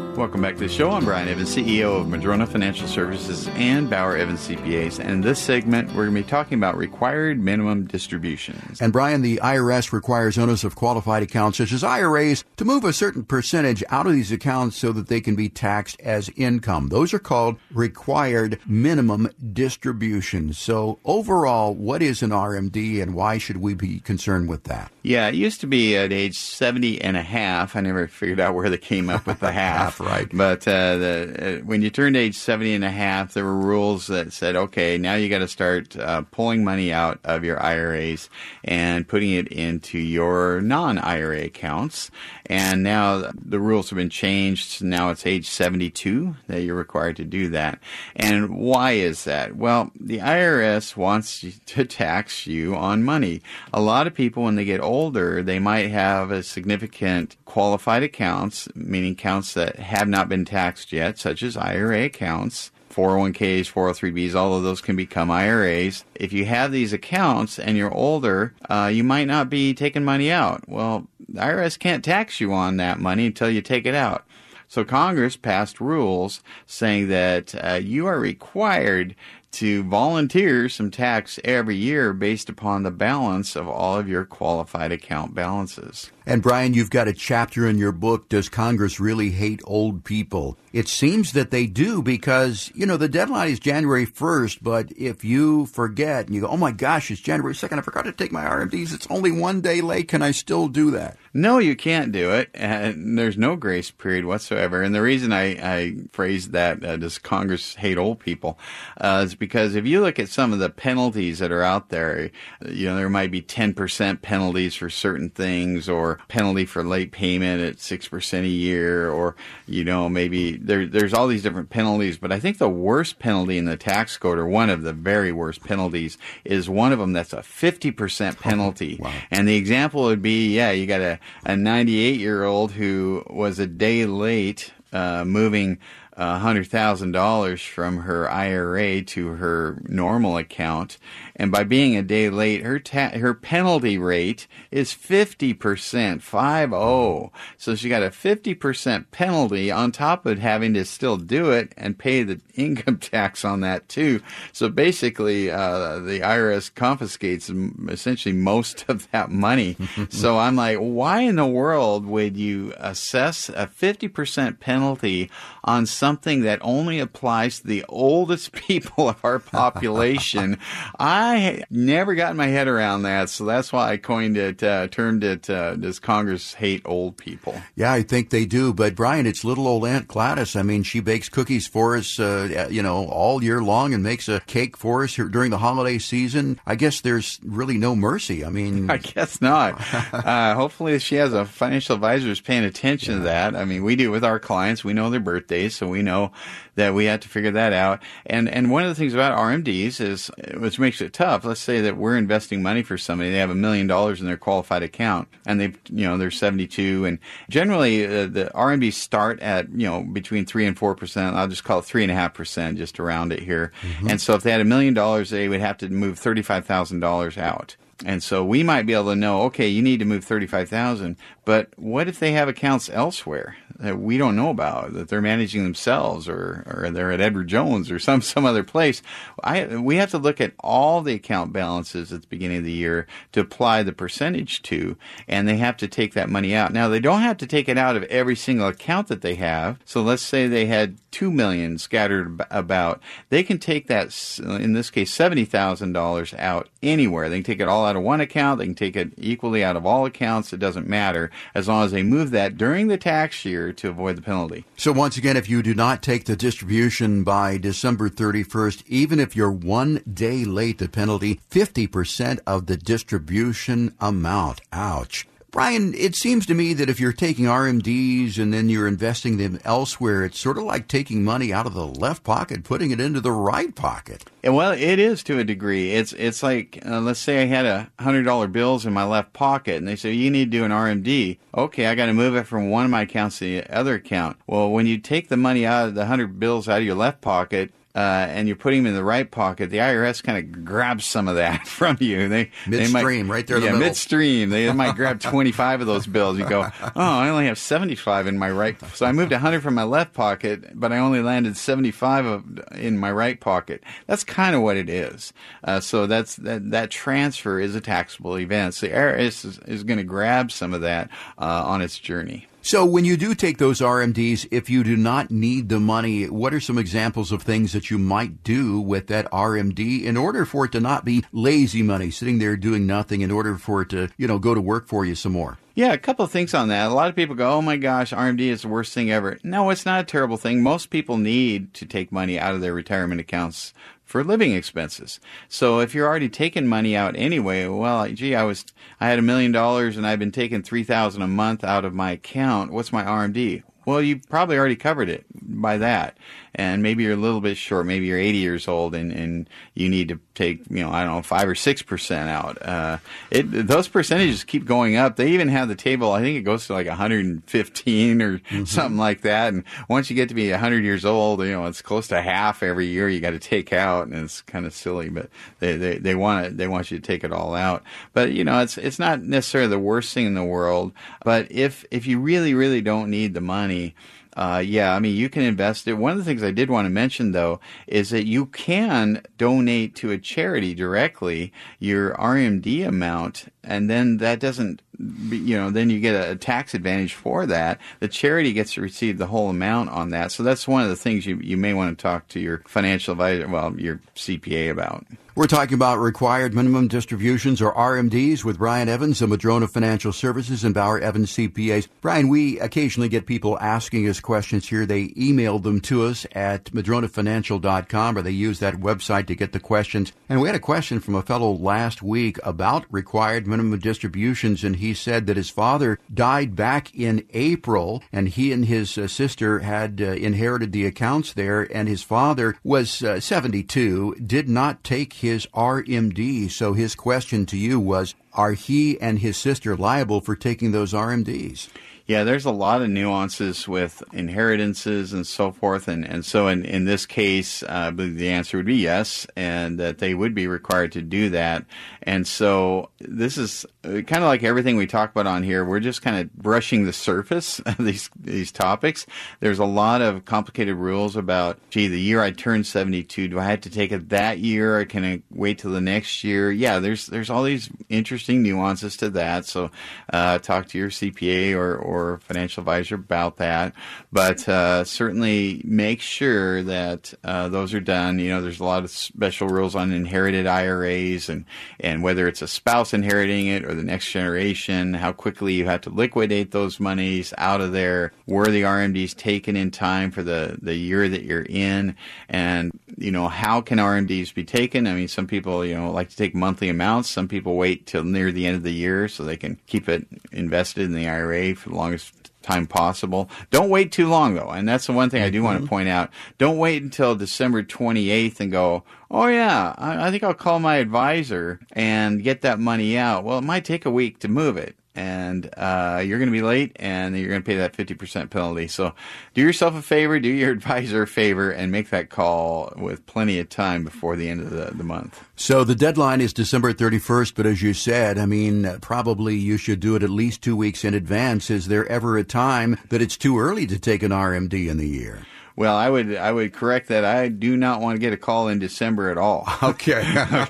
Welcome back to the show. I'm Brian Evans, CEO of Madrona Financial Services and Bauer Evans CPAs. And in this segment, we're going to be talking about required minimum distributions. And Brian, the IRS requires owners of qualified accounts such as IRAs to move a certain percentage out of these accounts so that they can be taxed as income. Those are called required minimum distributions. So overall, what is an RMD and why should we be concerned with that? Yeah, it used to be at age 70 and a half. I never figured out where they came up with the half. right. But uh, the, uh, when you turned age 70 and a half, there were rules that said, okay, now you got to start uh, pulling money out of your IRAs and putting it into your non IRA accounts. And now the rules have been changed. Now it's age 72 that you're required to do that. And why is that? Well, the IRS wants to tax you on money. A lot of people, when they get older, they might have a significant qualified accounts, meaning accounts that have not been taxed yet, such as IRA accounts. 401ks, 403bs, all of those can become IRAs. If you have these accounts and you're older, uh, you might not be taking money out. Well, the IRS can't tax you on that money until you take it out. So Congress passed rules saying that uh, you are required to volunteer some tax every year based upon the balance of all of your qualified account balances. And Brian, you've got a chapter in your book, Does Congress Really Hate Old People? It seems that they do because, you know, the deadline is January 1st, but if you forget and you go, oh my gosh, it's January 2nd, I forgot to take my RMDs, it's only one day late, can I still do that? No, you can't do it. And there's no grace period whatsoever. And the reason I, I phrased that, uh, does Congress hate old people, uh, is because if you look at some of the penalties that are out there, you know, there might be 10% penalties for certain things or penalty for late payment at 6% a year or, you know, maybe there, there's all these different penalties. But I think the worst penalty in the tax code or one of the very worst penalties is one of them that's a 50% penalty. wow. And the example would be, yeah, you got a, a 98 year old who was a day late uh, moving hundred thousand dollars from her IRA to her normal account, and by being a day late, her ta- her penalty rate is fifty percent, five zero. So she got a fifty percent penalty on top of having to still do it and pay the income tax on that too. So basically, uh, the IRS confiscates essentially most of that money. so I'm like, why in the world would you assess a fifty percent penalty on something that only applies to the oldest people of our population. I never got my head around that, so that's why I coined it, uh, termed it, uh, Does Congress Hate Old People? Yeah, I think they do. But Brian, it's little old Aunt Gladys. I mean, she bakes cookies for us, uh, you know, all year long and makes a cake for us during the holiday season. I guess there's really no mercy. I mean, I guess not. uh, hopefully, she has a financial advisor who's paying attention yeah. to that. I mean, we do with our clients. We know their birthdays, so we know that we have to figure that out. And and one of the things about RMDs is, which makes it tough. Let's say that we're investing money for somebody. They have a million dollars in their qualified account, and they've, you know they're 72, and generally uh, the RMDs start at you know between three and four percent. I'll just call it three and a half percent, just around it here. Mm-hmm. And so if they had a million dollars, they would have to move thirty five thousand dollars out. And so we might be able to know, okay, you need to move 35,000, but what if they have accounts elsewhere that we don't know about, that they're managing themselves or, or they're at Edward Jones or some, some other place? I, we have to look at all the account balances at the beginning of the year to apply the percentage to, and they have to take that money out. Now, they don't have to take it out of every single account that they have. So let's say they had two million scattered about, they can take that, in this case, seventy thousand dollars out anywhere. They can take it all out of one account. They can take it equally out of all accounts. It doesn't matter as long as they move that during the tax year to avoid the penalty. So once again, if you do not take the distribution by December 31st, even if you're one day late, the penalty 50% of the distribution amount. Ouch. Brian, it seems to me that if you're taking RMDs and then you're investing them elsewhere, it's sort of like taking money out of the left pocket, putting it into the right pocket. Well, it is to a degree. It's it's like uh, let's say I had a hundred dollar bills in my left pocket, and they say you need to do an RMD. Okay, I got to move it from one of my accounts to the other account. Well, when you take the money out of the hundred bills out of your left pocket, uh, and you're putting them in the right pocket, the IRS kind of grabs some of that from you. They midstream, right there. Yeah, the midstream. They might grab 25 of those bills. You go, oh, I only have 75 in my right. So I moved 100 from my left pocket, but I only landed 75 of, in my right pocket. That's kind of what it is. Uh, so that's that, that transfer is a taxable event. So the IRS is, is going to grab some of that uh, on its journey. So when you do take those RMDs, if you do not need the money, what are some examples of things that you might do with that RMD in order for it to not be lazy money sitting there doing nothing in order for it to, you know, go to work for you some more? Yeah, a couple of things on that. A lot of people go, "Oh my gosh, RMD is the worst thing ever." No, it's not a terrible thing. Most people need to take money out of their retirement accounts for living expenses. So if you're already taking money out anyway, well, gee, I was I had a million dollars and I've been taking 3000 a month out of my account. What's my RMD? Well, you probably already covered it by that and maybe you're a little bit short. Maybe you're 80 years old and, and you need to take, you know, I don't know, five or six percent out. Uh, it, those percentages keep going up. They even have the table. I think it goes to like 115 or mm-hmm. something like that. And once you get to be 100 years old, you know, it's close to half every year you got to take out, and it's kind of silly. But they they they want it. They want you to take it all out. But you know, it's it's not necessarily the worst thing in the world. But if if you really really don't need the money uh, yeah, I mean, you can invest it. One of the things I did want to mention, though, is that you can donate to a charity directly your RMD amount, and then that doesn't, you know, then you get a tax advantage for that. The charity gets to receive the whole amount on that. So that's one of the things you, you may want to talk to your financial advisor, well, your CPA about. We're talking about required minimum distributions or RMDs with Brian Evans of Madrona Financial Services and Bauer Evans CPAs. Brian, we occasionally get people asking us questions here. They email them to us at madronafinancial.com or they use that website to get the questions. And we had a question from a fellow last week about required minimum distributions and he said that his father died back in April and he and his uh, sister had uh, inherited the accounts there and his father was uh, 72, did not take his RMD. So his question to you was, are he and his sister liable for taking those RMDs? Yeah, there's a lot of nuances with inheritances and so forth. And, and so in, in this case, uh, I believe the answer would be yes, and that they would be required to do that. And so this is uh, kind of like everything we talk about on here. We're just kind of brushing the surface of these, these topics. There's a lot of complicated rules about, gee, the year I turned 72, do I have to take it that year or can I wait till the next year? Yeah, there's, there's all these interesting nuances to that. So, uh, talk to your CPA or, or financial advisor about that. But, uh, certainly make sure that, uh, those are done. You know, there's a lot of special rules on inherited IRAs and, and whether it's a spouse inheriting it or the next generation, how quickly you have to liquidate those monies out of there, were the RMDs taken in time for the, the year that you're in, and, you know, how can RMDs be taken? I mean, some people, you know, like to take monthly amounts. Some people wait till near the end of the year so they can keep it invested in the IRA for the longest time possible. Don't wait too long though. And that's the one thing I do mm-hmm. want to point out. Don't wait until December 28th and go, oh yeah, I, I think I'll call my advisor and get that money out. Well, it might take a week to move it and uh, you're going to be late and you're going to pay that 50% penalty. So do yourself a favor, do your advisor a favor, and make that call with plenty of time before the end of the, the month. So the deadline is December 31st, but as you said, I mean, probably you should do it at least two weeks in advance. Is there ever a time that it's too early to take an RMD in the year? Well, I would I would correct that. I do not want to get a call in December at all. Okay.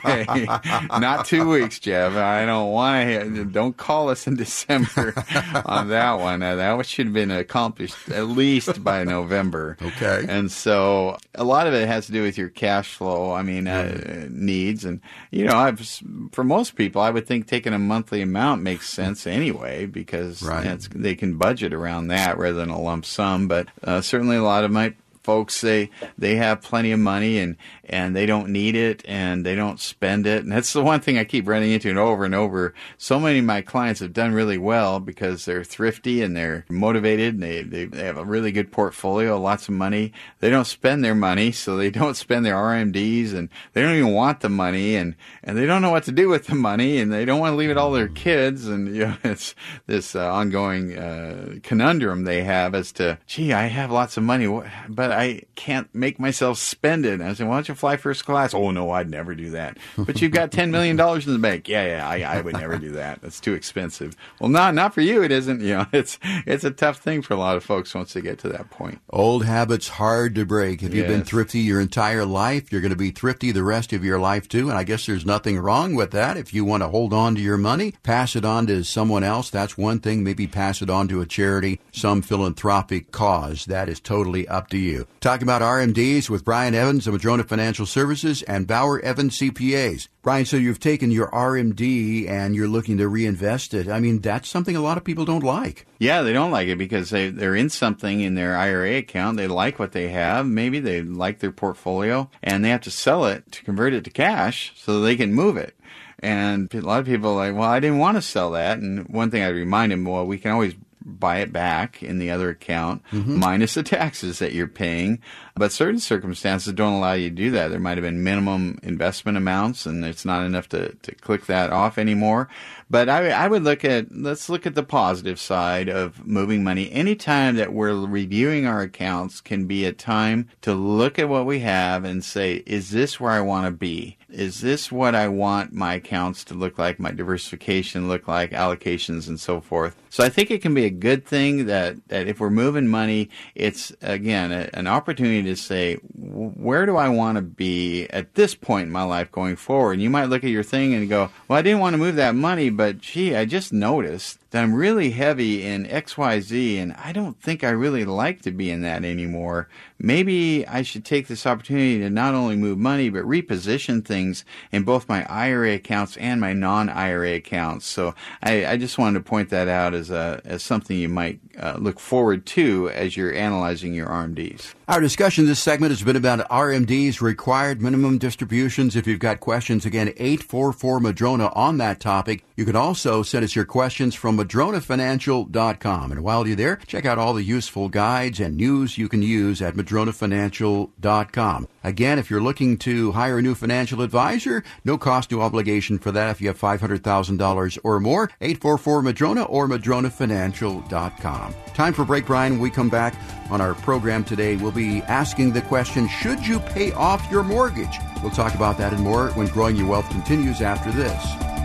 okay. Not two weeks, Jeff. I don't want to. Don't call us in December on that one. Uh, that should have been accomplished at least by November. Okay. And so a lot of it has to do with your cash flow. I mean, uh, needs, and you know, I've for most people, I would think taking a monthly amount makes sense anyway because Right. they can budget around that rather than a lump sum. But uh, certainly, a lot of my folks say they have plenty of money and and they don't need it and they don't spend it. And that's the one thing I keep running into and over and over. So many of my clients have done really well because they're thrifty and they're motivated and they, they, they have a really good portfolio lots of money. They don't spend their money so they don't spend their RMDs and they don't even want the money and and they don't know what to do with the money and they don't want to leave it all their kids. And you know it's this uh, ongoing uh, conundrum they have as to gee I have lots of money. Wh- I can't make myself spend it and I say why don't you fly first class oh no I'd never do that but you've got 10 million dollars in the bank yeah yeah I, I would never do that that's too expensive well not not for you it isn't you know it's it's a tough thing for a lot of folks once they get to that point Old habits hard to break. If you've been thrifty your entire life, you're going to be thrifty the rest of your life too. And I guess there's nothing wrong with that. If you want to hold on to your money, pass it on to someone else. That's one thing. Maybe pass it on to a charity, some philanthropic cause. That is totally up to you. Talking about RMDs with Brian Evans of Madrona Financial Services and Bauer Evans CPAs. Brian, so you've taken your RMD and you're looking to reinvest it. I mean, that's something a lot of people don't like. Yeah, they don't like it because they, they're in something in their IRA account. They like what they have. Maybe they like their portfolio and they have to sell it to convert it to cash so they can move it. And a lot of people are like, well, I didn't want to sell that. And one thing I remind them, well, we can always buy it back in the other account mm-hmm. minus the taxes that you're paying. But certain circumstances don't allow you to do that. There might have been minimum investment amounts and it's not enough to, to click that off anymore. But I, I would look at, let's look at the positive side of moving money. Anytime that we're reviewing our accounts can be a time to look at what we have and say, is this where I want to be? Is this what I want my accounts to look like, my diversification look like, allocations and so forth? So I think it can be a good thing that, that if we're moving money, it's again a, an opportunity to say, where do I want to be at this point in my life going forward? And you might look at your thing and go, well, I didn't want to move that money, but gee, I just noticed that I'm really heavy in XYZ and I don't think I really like to be in that anymore. Maybe I should take this opportunity to not only move money, but reposition things in both my IRA accounts and my non-IRA accounts. So I, I just wanted to point that out as a, as something you might uh, look forward to as you're analyzing your RMDs. Our discussion this segment has been about RMDs, required minimum distributions. If you've got questions, again, 844 Madrona on that topic. You can also send us your questions from MadronaFinancial.com. And while you're there, check out all the useful guides and news you can use at MadronaFinancial.com. Again, if you're looking to hire a new financial advisor, no cost, no obligation for that if you have $500,000 or more. 844 Madrona or MadronaFinancial.com. Time for break, Brian. When we come back on our program today, we'll be asking the question Should you pay off your mortgage? We'll talk about that and more when Growing Your Wealth continues after this.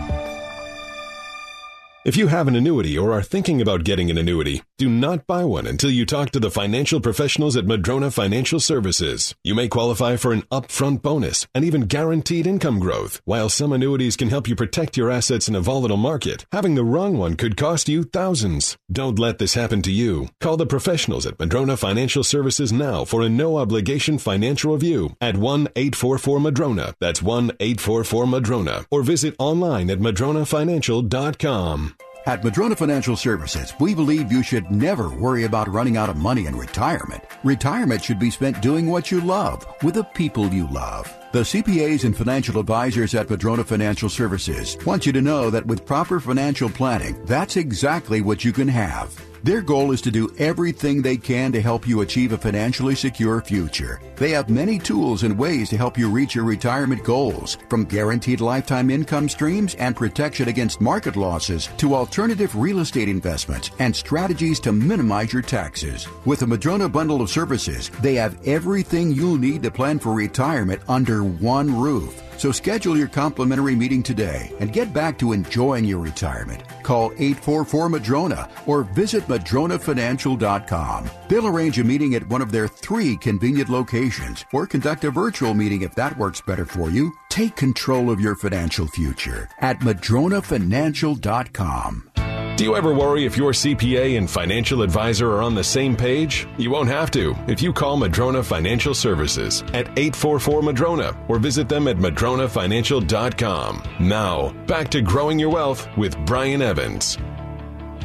If you have an annuity or are thinking about getting an annuity, do not buy one until you talk to the financial professionals at Madrona Financial Services. You may qualify for an upfront bonus and even guaranteed income growth. While some annuities can help you protect your assets in a volatile market, having the wrong one could cost you thousands. Don't let this happen to you. Call the professionals at Madrona Financial Services now for a no obligation financial review at 1 844 Madrona. That's 1 844 Madrona. Or visit online at madronafinancial.com. At Madrona Financial Services, we believe you should never worry about running out of money in retirement. Retirement should be spent doing what you love with the people you love. The CPAs and financial advisors at Madrona Financial Services want you to know that with proper financial planning, that's exactly what you can have. Their goal is to do everything they can to help you achieve a financially secure future. They have many tools and ways to help you reach your retirement goals, from guaranteed lifetime income streams and protection against market losses to alternative real estate investments and strategies to minimize your taxes. With the Madrona bundle of services, they have everything you'll need to plan for retirement under one roof. So schedule your complimentary meeting today and get back to enjoying your retirement. Call 844 Madrona or visit madronafinancial.com. They'll arrange a meeting at one of their three convenient locations or conduct a virtual meeting if that works better for you. Take control of your financial future at madronafinancial.com. Do you ever worry if your CPA and financial advisor are on the same page? You won't have to if you call Madrona Financial Services at 844 Madrona or visit them at madronafinancial.com. Now, back to growing your wealth with Brian Evans.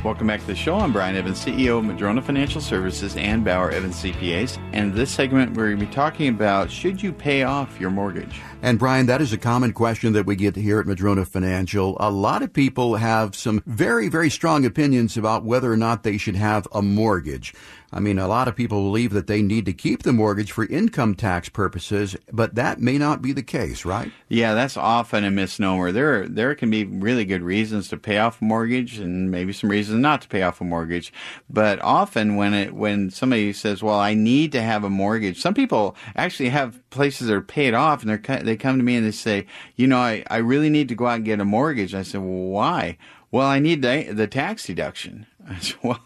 Welcome back to the show. I'm Brian Evans, CEO of Madrona Financial Services and Bauer Evans CPAs. And in this segment, we're going to be talking about should you pay off your mortgage? And Brian, that is a common question that we get here at Madrona Financial. A lot of people have some very, very strong opinions about whether or not they should have a mortgage. I mean, a lot of people believe that they need to keep the mortgage for income tax purposes, but that may not be the case, right? Yeah, that's often a misnomer. There, there can be really good reasons to pay off a mortgage, and maybe some reasons not to pay off a mortgage. But often, when it when somebody says, "Well, I need to have a mortgage," some people actually have places are paid off, and they're, they come to me and they say, "You know, I I really need to go out and get a mortgage." I said, "Well, why?" Well, I need the, the tax deduction. well,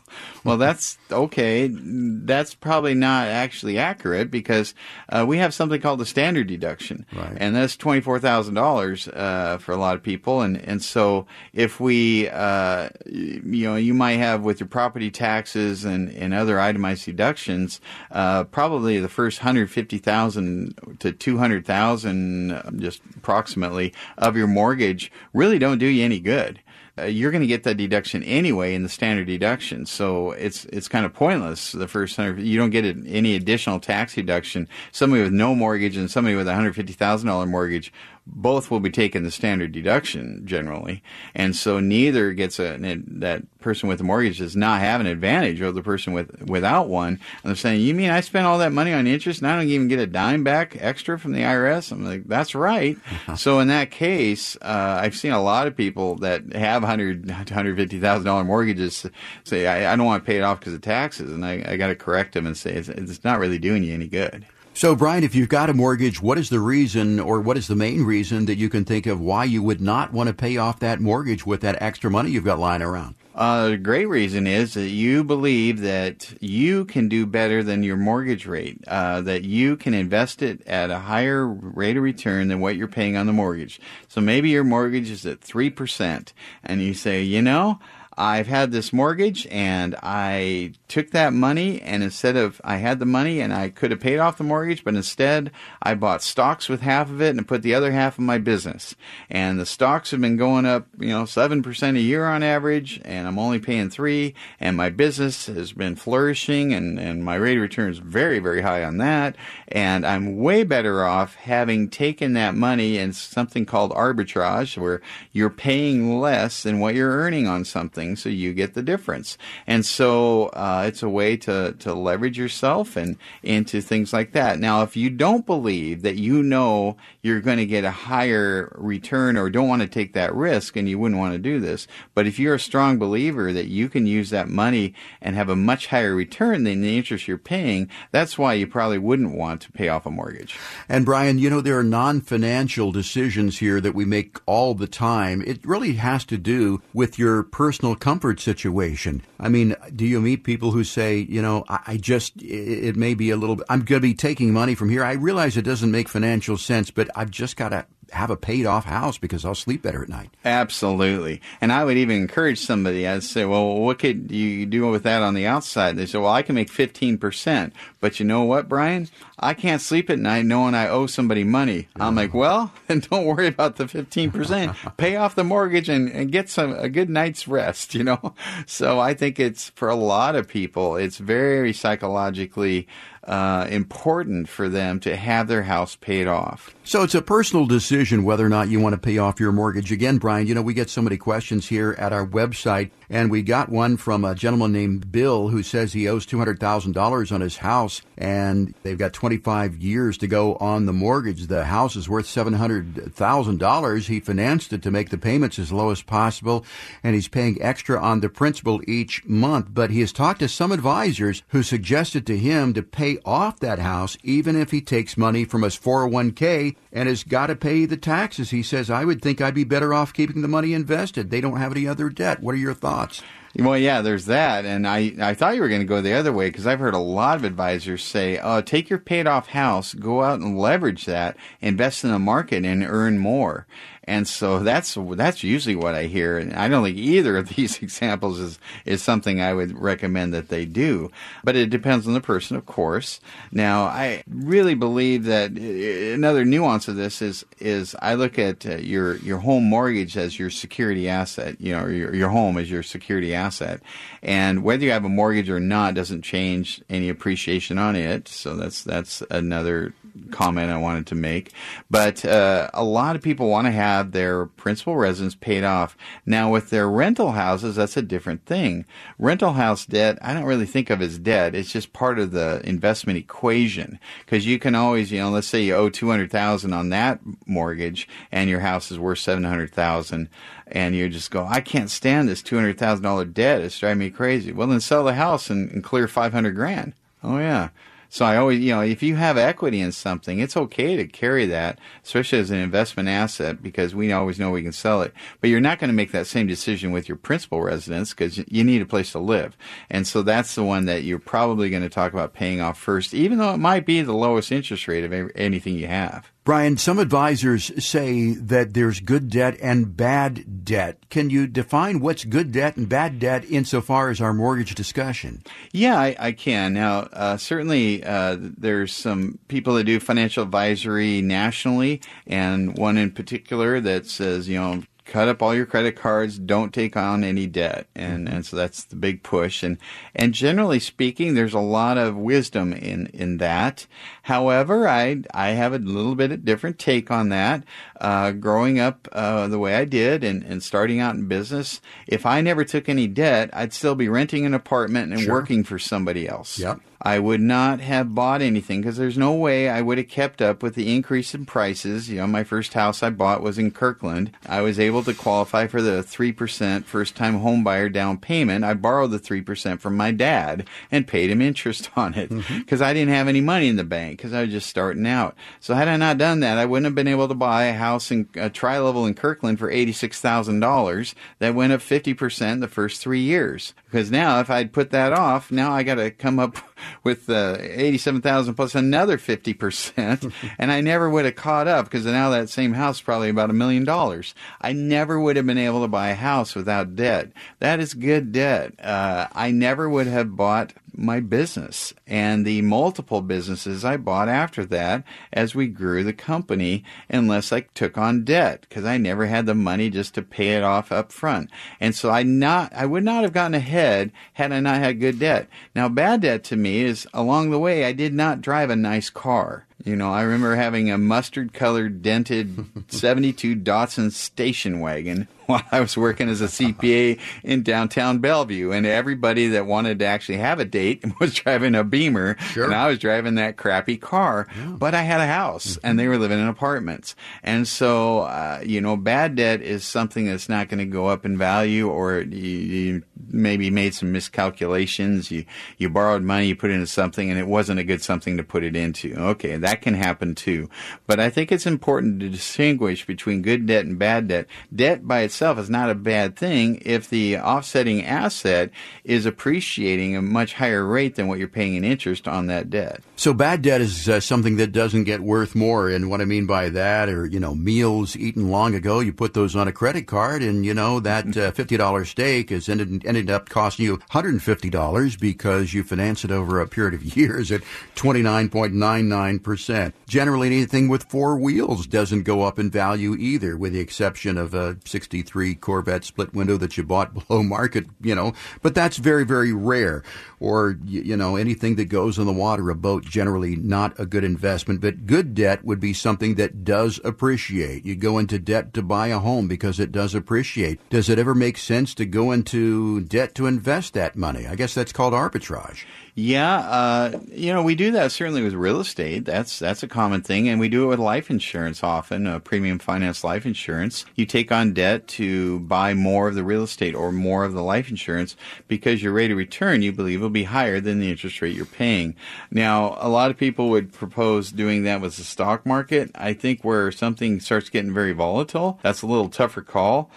well, that's okay. That's probably not actually accurate because uh, we have something called the standard deduction, right. and that's twenty four thousand uh, dollars for a lot of people. And and so if we, uh, you know, you might have with your property taxes and, and other itemized deductions, uh, probably the first hundred fifty thousand to two hundred thousand, uh, just approximately, of your mortgage really don't do you any good uh, you're going to get that deduction anyway in the standard deduction. So it's it's kind of pointless the first hundred. You don't get any additional tax deduction. Somebody with no mortgage and somebody with a hundred fifty thousand dollar mortgage both will be taking the standard deduction generally, and so neither gets a that person with a mortgage does not have an advantage over the person with without one. And they're saying, "You mean I spent all that money on interest and I don't even get a dime back extra from the IRS?" I'm like, "That's right." so in that case, uh, I've seen a lot of people that have hundred hundred fifty thousand dollar mortgages say, I, "I don't want to pay it off because of taxes," and I, I got to correct them and say, it's, "It's not really doing you any good." So, Brian, if you've got a mortgage, what is the reason or what is the main reason that you can think of why you would not want to pay off that mortgage with that extra money you've got lying around? Uh, great reason is that you believe that you can do better than your mortgage rate, uh, that you can invest it at a higher rate of return than what you're paying on the mortgage. So maybe your mortgage is at 3%, and you say, you know, I've had this mortgage and I took that money and instead of I had the money and I could have paid off the mortgage, but instead I bought stocks with half of it and put the other half in my business. And the stocks have been going up, you know, 7% a year on average and I'm only paying 3 and my business has been flourishing and and my rate of return is very very high on that and I'm way better off having taken that money in something called arbitrage where you're paying less than what you're earning on something so you get the difference. And so uh, it's a way to, to leverage yourself and into things like that. Now, if you don't believe that you know you're going to get a higher return or don't want to take that risk, and you wouldn't want to do this, but if you're a strong believer that you can use that money and have a much higher return than the interest you're paying, that's why you probably wouldn't want to pay off a mortgage. And Brian, you know, there are non financial decisions here that we make all the time. It really has to do with your personal comfort situation. I mean, do you meet people who say, you know, I, I just, it, it may be a little I'm going to be taking money from here. I realize it doesn't make financial sense, but I've just got to have a paid off house because I'll sleep better at night. Absolutely. And I would even encourage somebody, I'd say, well, what could you do with that on the outside? They say, well, I can make 15%. But you know what, Brian? I can't sleep at night knowing I owe somebody money. Yeah. I'm like, well, then don't worry about the 15%. Pay off the mortgage and, and get some a good night's rest, you know? So I think it's for a lot of people, it's very psychologically uh, important for them to have their house paid off. So it's a personal decision whether or not you want to pay off your mortgage. Again, Brian, you know, we get so many questions here at our website, and we got one from a gentleman named Bill who says he owes $200,000 on his house, and they've got 25 years to go on the mortgage. The house is worth $700,000. He financed it to make the payments as low as possible, and he's paying extra on the principal each month. But he has talked to some advisors who suggested to him to pay pay off that house, even if he takes money from his 401k and has got to pay the taxes. He says, I would think I'd be better off keeping the money invested. They don't have any other debt. What are your thoughts? Well, yeah, there's that, and I I thought you were going to go the other way because I've heard a lot of advisors say, "Oh, take your paid off house, go out and leverage that, invest in the market, and earn more." And so that's that's usually what I hear. And I don't think either of these examples is is something I would recommend that they do. But it depends on the person, of course. Now, I really believe that uh, another nuance of this is is I look at uh, your your home mortgage as your security asset. You know, your your home as your security asset, and whether you have a mortgage or not doesn't change any appreciation on it. So that's that's another comment I wanted to make. But uh, a lot of people want to have their principal residence paid off. Now, with their rental houses, that's a different thing. Rental house debt, I don't really think of as debt. It's just part of the investment equation because you can always, you know, let's say you owe two hundred thousand on that mortgage and your house is worth seven hundred thousand and you just go, I can't stand this two hundred thousand dollar debt. It's driving me crazy. Well, then sell the house and, and clear five hundred grand. Oh yeah. So I always, you know, if you have equity in something, it's okay to carry that, especially as an investment asset, because we always know we can sell it. But you're not going to make that same decision with your principal residence because you need a place to live. And so that's the one that you're probably going to talk about paying off first, even though it might be the lowest interest rate of anything you have. Brian, some advisors say that there's good debt and bad debt. Can you define what's good debt and bad debt insofar as our mortgage discussion? Yeah, I, I can. Now, uh, certainly uh, there's some people that do financial advisory nationally, and one in particular that says, you know, cut up all your credit cards, don't take on any debt. And, mm-hmm. and so that's the big push. And, and generally speaking, there's a lot of wisdom in, in that. However, I, I have a little bit of different take on that. Uh, growing up, uh, the way I did and, and starting out in business, if I never took any debt, I'd still be renting an apartment and sure. working for somebody else. Yep. I would not have bought anything because there's no way I would have kept up with the increase in prices. You know, my first house I bought was in Kirkland. I was able to qualify for the 3% first time home buyer down payment. I borrowed the 3% from my dad and paid him interest on it because mm-hmm. I didn't have any money in the bank because I was just starting out. So had I not done that, I wouldn't have been able to buy a house in a tri level in Kirkland for $86,000 that went up 50% the first three years. Because now if I'd put that off, now I got to come up with uh, 87,000 plus another 50%. and I never would have caught up because now that same house is probably about a million dollars. I never would have been able to buy a house without debt. That is good debt. Uh, I never would have bought my business and the multiple businesses I bought after that as we grew the company unless I took on debt because I never had the money just to pay it off up front. And so I not I would not have gotten ahead had I not had good debt. Now bad debt to me is along the way I did not drive a nice car. You know, I remember having a mustard colored dented 72 Datsun station wagon while I was working as a CPA in downtown Bellevue. And everybody that wanted to actually have a date was driving a Beamer. Sure. And I was driving that crappy car. Yeah. But I had a house and they were living in apartments. And so, uh, you know, bad debt is something that's not going to go up in value or you, you maybe made some miscalculations. You, you borrowed money, you put it into something and it wasn't a good something to put it into. Okay. That can happen too. But I think it's important to distinguish between good debt and bad debt. Debt by itself is not a bad thing if the offsetting asset is appreciating a much higher rate than what you're paying in interest on that debt. So bad debt is uh, something that doesn't get worth more. And what I mean by that are, you know, meals eaten long ago, you put those on a credit card and, you know, that uh, $50 steak has ended, ended up costing you $150 because you finance it over a period of years at 29.99% percent Generally, anything with four wheels doesn't go up in value either, with the exception of a 63 Corvette split window that you bought below market, you know, but that's very, very rare. Or, you know, anything that goes on the water, a boat, generally not a good investment, but good debt would be something that does appreciate. You go into debt to buy a home because it does appreciate. Does it ever make sense to go into debt to invest that money? I guess that's called arbitrage. Yeah, uh, you know, we do that certainly with real estate. That's that's a common thing, and we do it with life insurance often. Uh, premium finance life insurance. You take on debt to buy more of the real estate or more of the life insurance because your rate of return you believe will be higher than the interest rate you're paying. Now, a lot of people would propose doing that with the stock market. I think where something starts getting very volatile, that's a little tougher call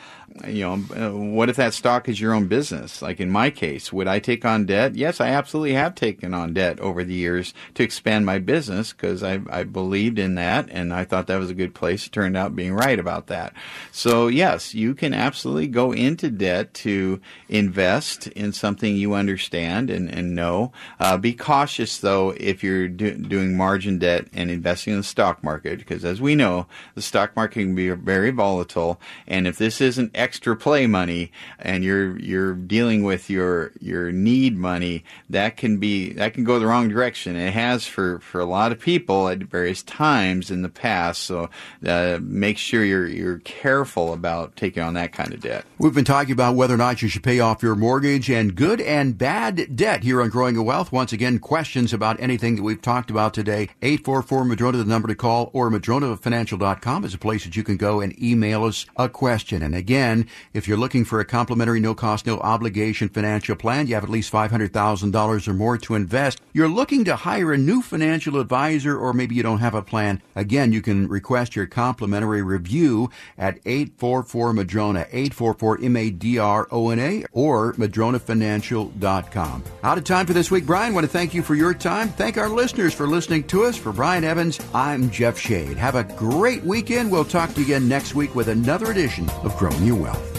you know, uh, what if that stock is your own business? Like in my case, would I take on debt? Yes, I absolutely have taken on debt over the years to expand my business because I, I believed in that and I thought that was a good place. It turned out being right about that. So yes, you can absolutely go into debt to invest in something you understand and, and know. Uh, be cautious though if you're do, doing margin debt and investing in the stock market because as we know, the stock market can be very volatile. And if this isn't extra play money and you're you're dealing with your your need money, that can be that can go the wrong direction. It has for for a lot of people at various times in the past. So uh, make sure you're you're careful about taking on that kind of debt. We've been talking about whether or not you should pay off your mortgage and good and bad debt here on Growing Your Wealth. Once again, questions about anything that we've talked about today. 844 Madrona, the number to call, or madronafinancial.com is a place that you can go and email us a question. And again, again, if you're looking for a complimentary, no cost, no obligation financial plan, you have at least $500,000 or more to invest, you're looking to hire a new financial advisor, or maybe you don't have a plan, again, you can request your complimentary review at 844 Madrona, 844 M-A-D-R-O-N-A, or madronafinancial.com. Out of time for this week, Brian. want to thank you for your time. Thank our listeners for listening to us. For Brian Evans, I'm Jeff Shade. Have a great weekend. We'll talk to you again next week with another edition of Growing Your Wealth.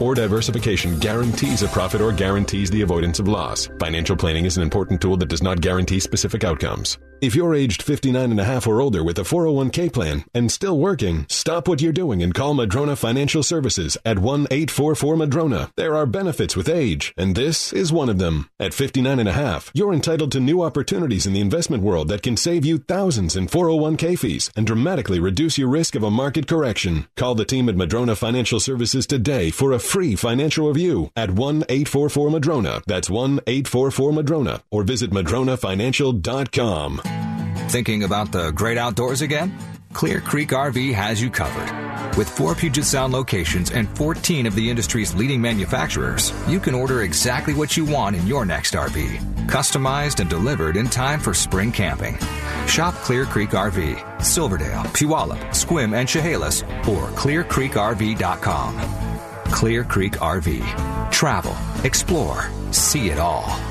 or diversification guarantees a profit or guarantees the avoidance of loss. Financial planning is an important tool that does not guarantee specific outcomes. If you're aged 59 and a half or older with a 401k plan and still working, stop what you're doing and call Madrona Financial Services at 1-844-MADRONA. There are benefits with age, and this is one of them. At 59 and a half, you're entitled to new opportunities in the investment world that can save you thousands in 401k fees and dramatically reduce your risk of a market correction. Call the team at Madrona Financial Services today for a free financial review at 1-844-MADRONA. That's 1-844-MADRONA or visit madronafinancial.com. Thinking about the great outdoors again? Clear Creek RV has you covered. With four Puget Sound locations and 14 of the industry's leading manufacturers, you can order exactly what you want in your next RV, customized and delivered in time for spring camping. Shop Clear Creek RV, Silverdale, Puyallup, Sequim, and Chehalis, or clearcreekrv.com. Clear Creek RV. Travel, explore, see it all.